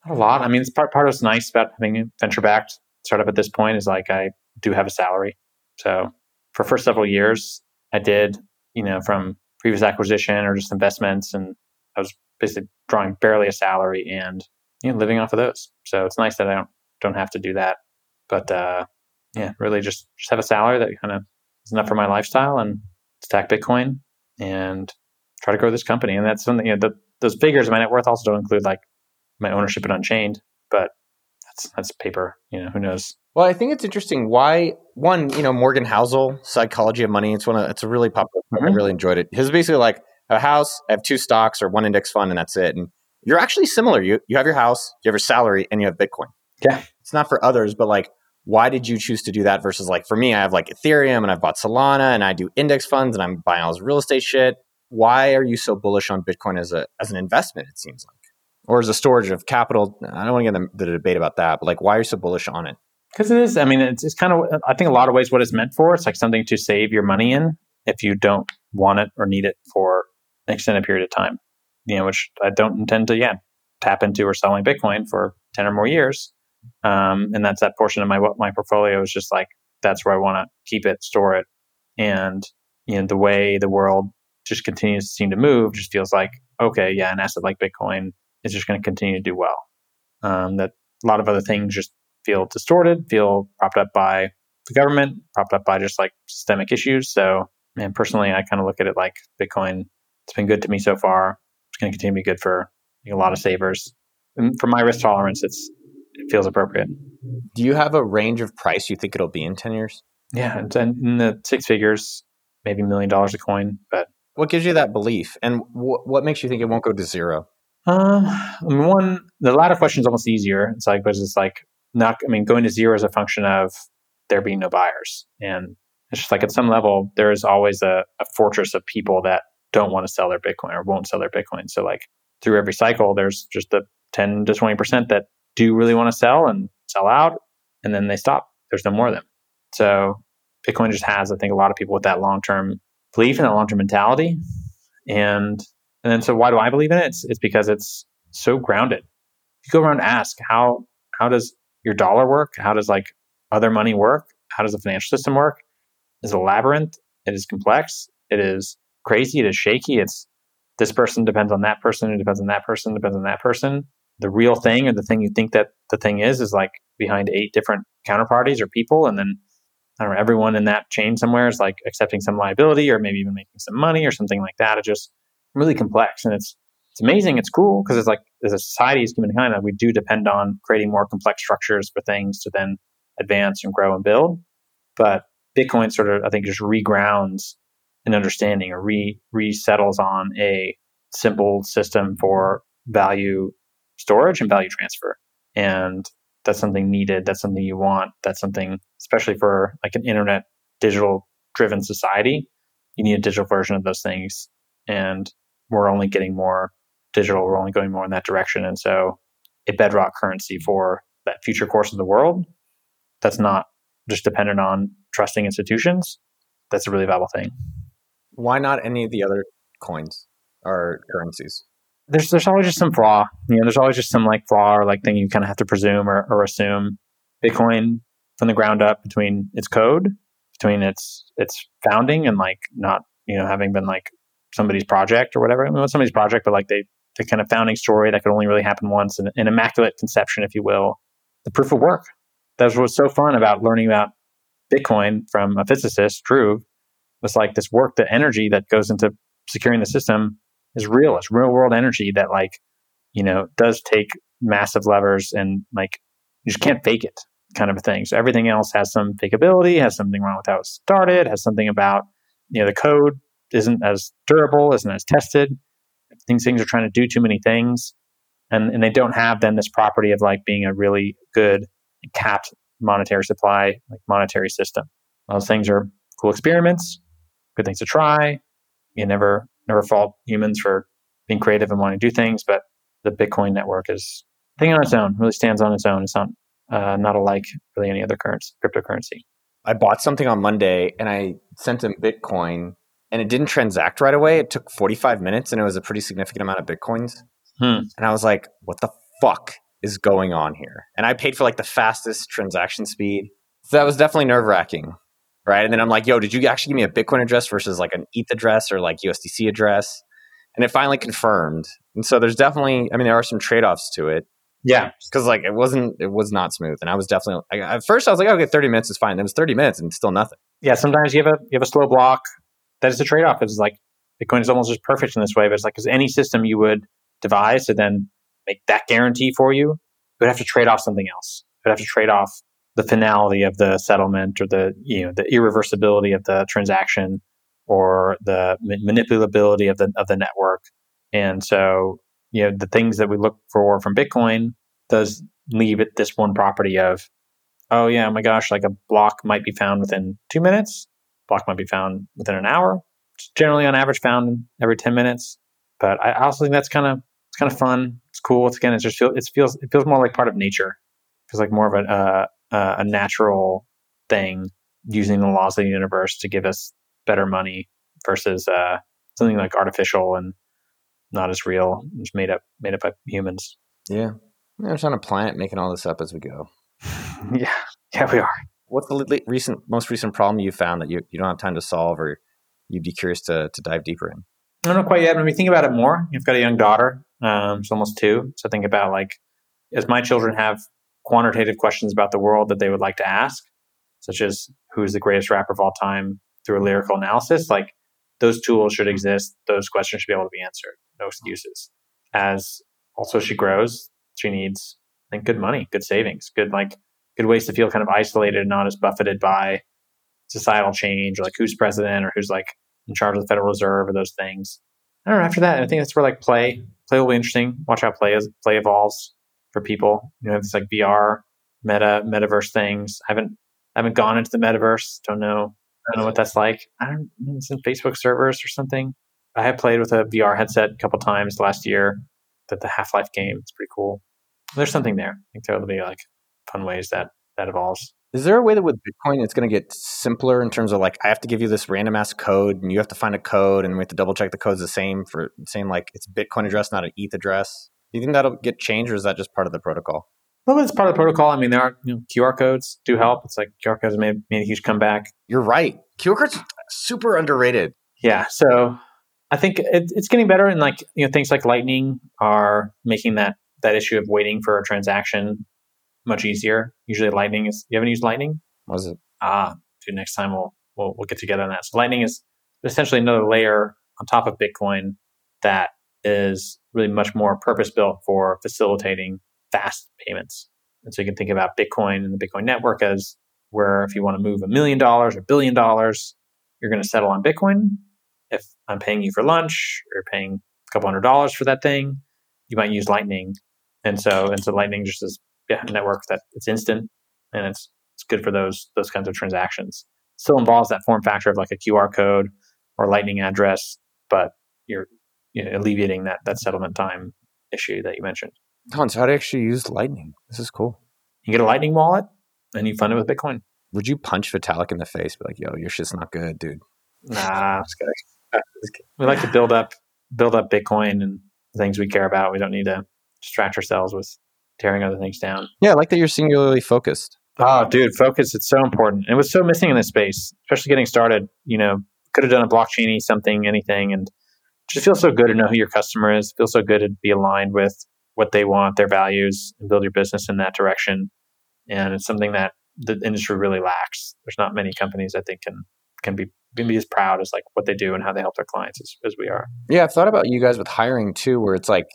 Not a lot. I mean, it's part, part of what's nice about having a venture backed startup at this point is like I do have a salary. So for first several years, I did, you know, from previous acquisition or just investments, and I was basically drawing barely a salary and you know living off of those. So it's nice that I don't don't have to do that. But uh, yeah, really just just have a salary that kind of is enough for my lifestyle and stack Bitcoin and try to grow this company. And that's something you know the, those figures of my net worth also don't include like my ownership in Unchained, but that's that's paper. You know, who knows well, I think it's interesting. Why one, you know, Morgan Housel, Psychology of Money. It's one of it's a really popular. Mm-hmm. I really enjoyed it. His basically like a house. I have two stocks or one index fund, and that's it. And you're actually similar. You you have your house, you have your salary, and you have Bitcoin. Yeah, it's not for others, but like, why did you choose to do that versus like for me? I have like Ethereum, and I've bought Solana, and I do index funds, and I'm buying all this real estate shit. Why are you so bullish on Bitcoin as a as an investment? It seems like, or as a storage of capital. I don't want to get the, the debate about that, but like, why are you so bullish on it? Because it is. I mean, it's, it's kind of. I think a lot of ways what it's meant for. It's like something to save your money in if you don't want it or need it for an extended period of time. You know, which I don't intend to. Yeah, tap into or sell my Bitcoin for ten or more years. Um, and that's that portion of my my portfolio is just like that's where I want to keep it, store it, and you know the way the world just continues to seem to move just feels like okay, yeah, an asset like Bitcoin is just going to continue to do well. Um, that a lot of other things just feel distorted, feel propped up by the government, propped up by just like systemic issues. So, and personally, I kind of look at it like Bitcoin. It's been good to me so far. Going to continue to be good for a lot of savers. And for my risk tolerance, it's it feels appropriate. Do you have a range of price you think it'll be in ten years? Yeah, in the six figures, maybe a million dollars a coin. But what gives you that belief, and wh- what makes you think it won't go to zero? Uh, I mean, one, the latter question is almost easier. It's like, but it's like not, I mean, going to zero is a function of there being no buyers. And it's just like at some level, there is always a, a fortress of people that don't want to sell their Bitcoin or won't sell their Bitcoin. So like through every cycle, there's just the 10 to 20% that do really want to sell and sell out, and then they stop. There's no more of them. So Bitcoin just has, I think, a lot of people with that long term belief and that long term mentality. And and then so why do I believe in it? It's, it's because it's so grounded. You go around and ask how how does your dollar work? How does like other money work? How does the financial system work? It's a labyrinth. It is complex. It is crazy. It is shaky. It's this person depends on that person. It depends on that person. Depends on that person. The real thing or the thing you think that the thing is is like behind eight different counterparties or people, and then I don't know, everyone in that chain somewhere is like accepting some liability or maybe even making some money or something like that. It's just really complex and it's it's amazing. It's cool because it's like as a society as humankind, we do depend on creating more complex structures for things to then advance and grow and build. But Bitcoin sort of, I think, just regrounds an understanding or re resettles on a simple system for value storage and value transfer. And that's something needed. That's something you want. That's something, especially for like an internet digital driven society, you need a digital version of those things. And we're only getting more digital. We're only going more in that direction. And so a bedrock currency for that future course of the world that's not just dependent on trusting institutions, that's a really valuable thing. Why not any of the other coins or currencies? there's there's always just some flaw. You know, there's always just some like flaw or like thing you kind of have to presume or, or assume. Bitcoin from the ground up between its code, between its its founding and like not you know having been like somebody's project or whatever. I mean, somebody's project, but like they the kind of founding story that could only really happen once, an, an immaculate conception, if you will. The proof of work. That's what's so fun about learning about Bitcoin from a physicist, Dhruv, was like this work, the energy that goes into securing the system is real. It's real world energy that like, you know, does take massive levers and like you just can't fake it kind of a thing. So everything else has some fakeability, has something wrong with how it started, has something about, you know, the code isn't as durable, isn't as tested. Things things are trying to do too many things. And and they don't have then this property of like being a really good capped monetary supply, like monetary system. Those things are cool experiments, good things to try. You never never fault humans for being creative and wanting to do things, but the Bitcoin network is a thing on its own, really stands on its own. It's not uh, not alike really any other currency, cryptocurrency. I bought something on Monday and I sent him Bitcoin and it didn't transact right away. It took 45 minutes and it was a pretty significant amount of Bitcoins. Hmm. And I was like, what the fuck is going on here? And I paid for like the fastest transaction speed. So that was definitely nerve wracking right? And then I'm like, yo, did you actually give me a Bitcoin address versus like an ETH address or like USDC address? And it finally confirmed. And so there's definitely, I mean, there are some trade offs to it. Yeah, because like it wasn't, it was not smooth, and I was definitely like, at first I was like, okay, 30 minutes is fine. It was 30 minutes and still nothing. Yeah, sometimes you have a you have a slow block. That is a trade off. It's like Bitcoin is almost just perfect in this way, but it's like because any system you would devise to then make that guarantee for you, you would have to trade off something else. You would have to trade off the finality of the settlement or the you know the irreversibility of the transaction or the manipulability of the of the network. And so, you know, the things that we look for from Bitcoin does leave it this one property of, oh yeah, my gosh, like a block might be found within two minutes, block might be found within an hour. It's generally on average found every ten minutes. But I also think that's kind of it's kind of fun. It's cool. It's again, it just feel, it feels it feels more like part of nature. It feels like more of a uh, uh, a natural thing using the laws of the universe to give us better money versus uh, something like artificial and not as real, just made up made up by humans. Yeah, we're just on a planet making all this up as we go. yeah, yeah, we are. What's the recent, most recent problem you found that you, you don't have time to solve, or you'd be curious to to dive deeper in? I don't know quite yet. When we think about it more, you've got a young daughter. Um, she's almost two, so think about like as my children have quantitative questions about the world that they would like to ask, such as who's the greatest rapper of all time through a lyrical analysis, like those tools should exist. Those questions should be able to be answered. No excuses. As also she grows, she needs, I think, good money, good savings, good like good ways to feel kind of isolated and not as buffeted by societal change or like who's president or who's like in charge of the Federal Reserve or those things. I don't know. After that, I think that's where like play, play will be interesting. Watch how play is, play evolves for people. You know, it's like VR, meta, metaverse things. I haven't I haven't gone into the metaverse. Don't know. I don't know what that's like. I don't. Know. It's in Facebook servers or something. I have played with a VR headset a couple times last year. That the Half Life game. It's pretty cool. There's something there. I think there'll be like fun ways that that evolves. Is there a way that with Bitcoin it's going to get simpler in terms of like I have to give you this random ass code and you have to find a code and we have to double check the code's the same for same like it's Bitcoin address, not an ETH address? Do you think that'll get changed or is that just part of the protocol? Well, it's part of the protocol. I mean, there are you know, QR codes do help. It's like QR codes made, made a huge comeback. You're right. QR codes super underrated. Yeah. So I think it, it's getting better, and like you know, things like Lightning are making that that issue of waiting for a transaction much easier. Usually, Lightning is. You haven't used Lightning? Was it? Ah, dude. Next time we'll we'll we'll get together on that. So Lightning is essentially another layer on top of Bitcoin that is really much more purpose built for facilitating fast payments. And so you can think about Bitcoin and the Bitcoin network as where if you want to move a million dollars or billion dollars, you're going to settle on Bitcoin. If I'm paying you for lunch or paying a couple hundred dollars for that thing, you might use Lightning. And so, and so Lightning just is yeah, a network that it's instant and it's it's good for those those kinds of transactions. Still involves that form factor of like a QR code or Lightning address, but you're you know, alleviating that that settlement time issue that you mentioned. Hans, how to actually use Lightning? This is cool. You get a Lightning wallet and you fund it with Bitcoin. Would you punch Vitalik in the face? Be like, yo, your shit's not good, dude. Nah. We like to build up build up Bitcoin and things we care about. We don't need to distract ourselves with tearing other things down. Yeah, I like that you're singularly focused. Oh, dude, focus. It's so important. It was so missing in this space, especially getting started. You know, could have done a blockchainy something, anything, and just feels so good to know who your customer is. Feels so good to be aligned with what they want, their values, and build your business in that direction. And it's something that the industry really lacks. There's not many companies I think can can be can be as proud as like what they do and how they help their clients as, as we are. Yeah, I've thought about you guys with hiring too, where it's like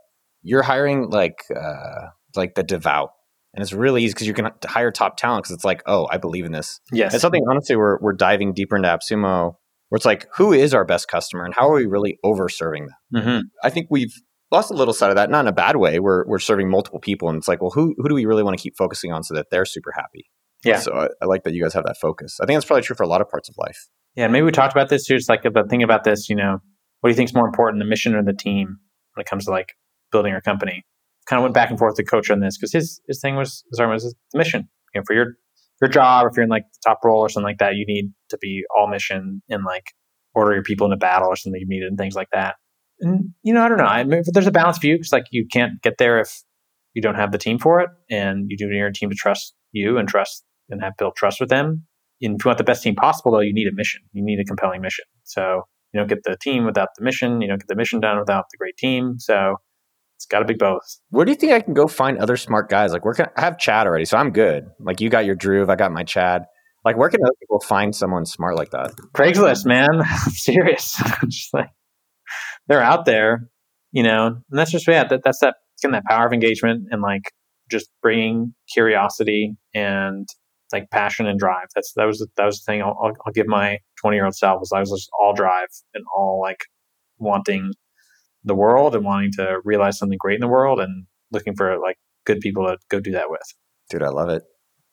you're hiring like uh, like the devout, and it's really easy because you can hire top talent because it's like, oh, I believe in this. Yes, It's something honestly we're we're diving deeper into AppSumo, where it's like, who is our best customer, and how are we really over serving them? hmm I think we've lost a little side of that, not in a bad way. We're we're serving multiple people, and it's like, well, who who do we really want to keep focusing on so that they're super happy? Yeah. So I, I like that you guys have that focus. I think that's probably true for a lot of parts of life. Yeah, and maybe we talked about this too. It's like the thing about this, you know, what do you think is more important, the mission or the team when it comes to like building your company? Kind of went back and forth with the coach on this because his his thing was his arm was the mission. You know, for your your job, if you're in like the top role or something like that, you need to be all mission and like order your people into battle or something you needed and things like that. And you know, I don't know. I mean, there's a balance view because like you can't get there if you don't have the team for it, and you do need your team to trust you and trust and have built trust with them. And if you want the best team possible, though, you need a mission. You need a compelling mission. So you don't get the team without the mission. You don't get the mission done without the great team. So it's got to be both. Where do you think I can go find other smart guys? Like, where can I have Chad already? So I'm good. Like, you got your Dhruv, I got my Chad. Like, where can other people find someone smart like that? Craigslist, man. I'm serious. just like they're out there, you know, and that's just yeah. That, that's that getting that power of engagement and like just bringing curiosity and like passion and drive. That's that was that was the thing. I'll, I'll, I'll give my 20 year old self was I was just all drive and all like wanting the world and wanting to realize something great in the world and looking for like good people to go do that with. Dude, I love it.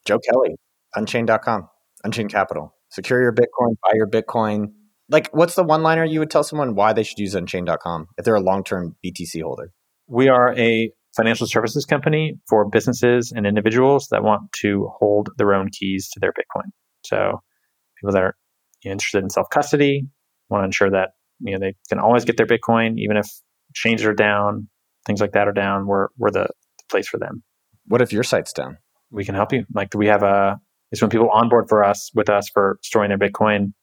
Joe Kelly, Unchained.com, Unchained Capital. Secure your Bitcoin, buy your Bitcoin. Like, what's the one liner you would tell someone why they should use Unchained.com if they're a long term BTC holder? We are a financial services company for businesses and individuals that want to hold their own keys to their Bitcoin. So people that are interested in self custody want to ensure that you know they can always get their Bitcoin, even if exchanges are down, things like that are down. We're we're the, the place for them. What if your site's down? We can help you. Like we have a it's when people onboard for us with us for storing their Bitcoin.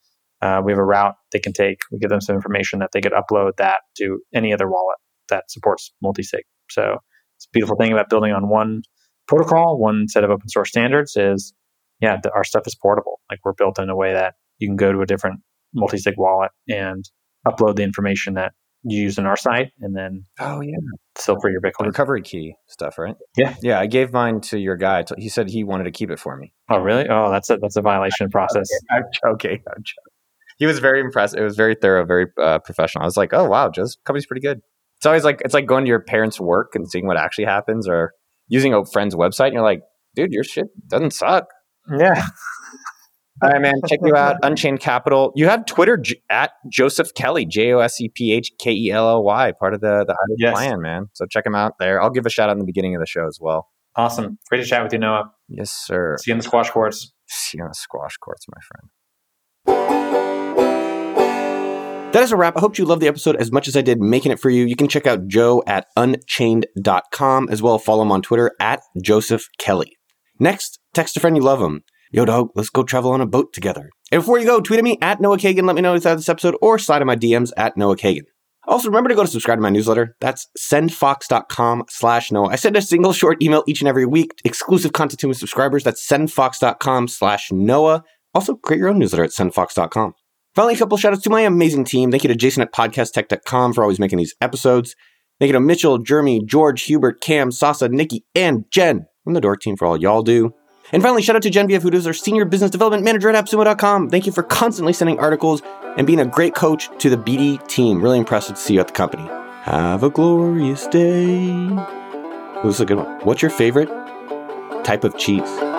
Uh, we have a route they can take. We give them some information that they could upload that to any other wallet that supports multi-sig. So it's a beautiful thing about building on one protocol, one set of open source standards is, yeah, the, our stuff is portable. Like we're built in a way that you can go to a different multi-sig wallet and upload the information that you use in our site and then Oh, yeah. Still for your The Bitcoin. recovery key stuff, right? Yeah. Yeah. I gave mine to your guy. He said he wanted to keep it for me. Oh, really? Oh, that's a, that's a violation process. I'm joking. I'm joking. He was very impressed. It was very thorough, very uh, professional. I was like, oh wow, Joe's company's pretty good. It's always like it's like going to your parents' work and seeing what actually happens, or using a friend's website, and you're like, dude, your shit doesn't suck. Yeah. All right, man. Check you out. Unchained Capital. You have Twitter j- at Joseph Kelly, J O S E P H K E L L Y, part of the the Yes. plan, man. So check him out there. I'll give a shout out in the beginning of the show as well. Awesome. Great to chat with you, Noah. Yes, sir. See you in the squash courts. See you on the squash courts, my friend. That is a wrap. I hope you loved the episode as much as I did making it for you. You can check out Joe at unchained.com as well. Follow him on Twitter at Joseph Kelly. Next, text a friend you love him. Yo, dog, let's go travel on a boat together. And before you go, tweet at me at Noah Kagan. Let me know of this episode or slide in my DMs at Noah Kagan. Also, remember to go to subscribe to my newsletter. That's sendfox.com slash Noah. I send a single short email each and every week, exclusive content to my subscribers. That's sendfox.com slash Noah. Also, create your own newsletter at sendfox.com. Finally, a couple shout outs to my amazing team. Thank you to Jason at podcasttech.com for always making these episodes. Thank you to Mitchell, Jeremy, George, Hubert, Cam, Sasa, Nikki, and Jen from the Dork team for all y'all do. And finally, shout out to Genevieve, who is our Senior Business Development Manager at AppSumo.com. Thank you for constantly sending articles and being a great coach to the BD team. Really impressive to see you at the company. Have a glorious day. This is a good one. What's your favorite type of cheese?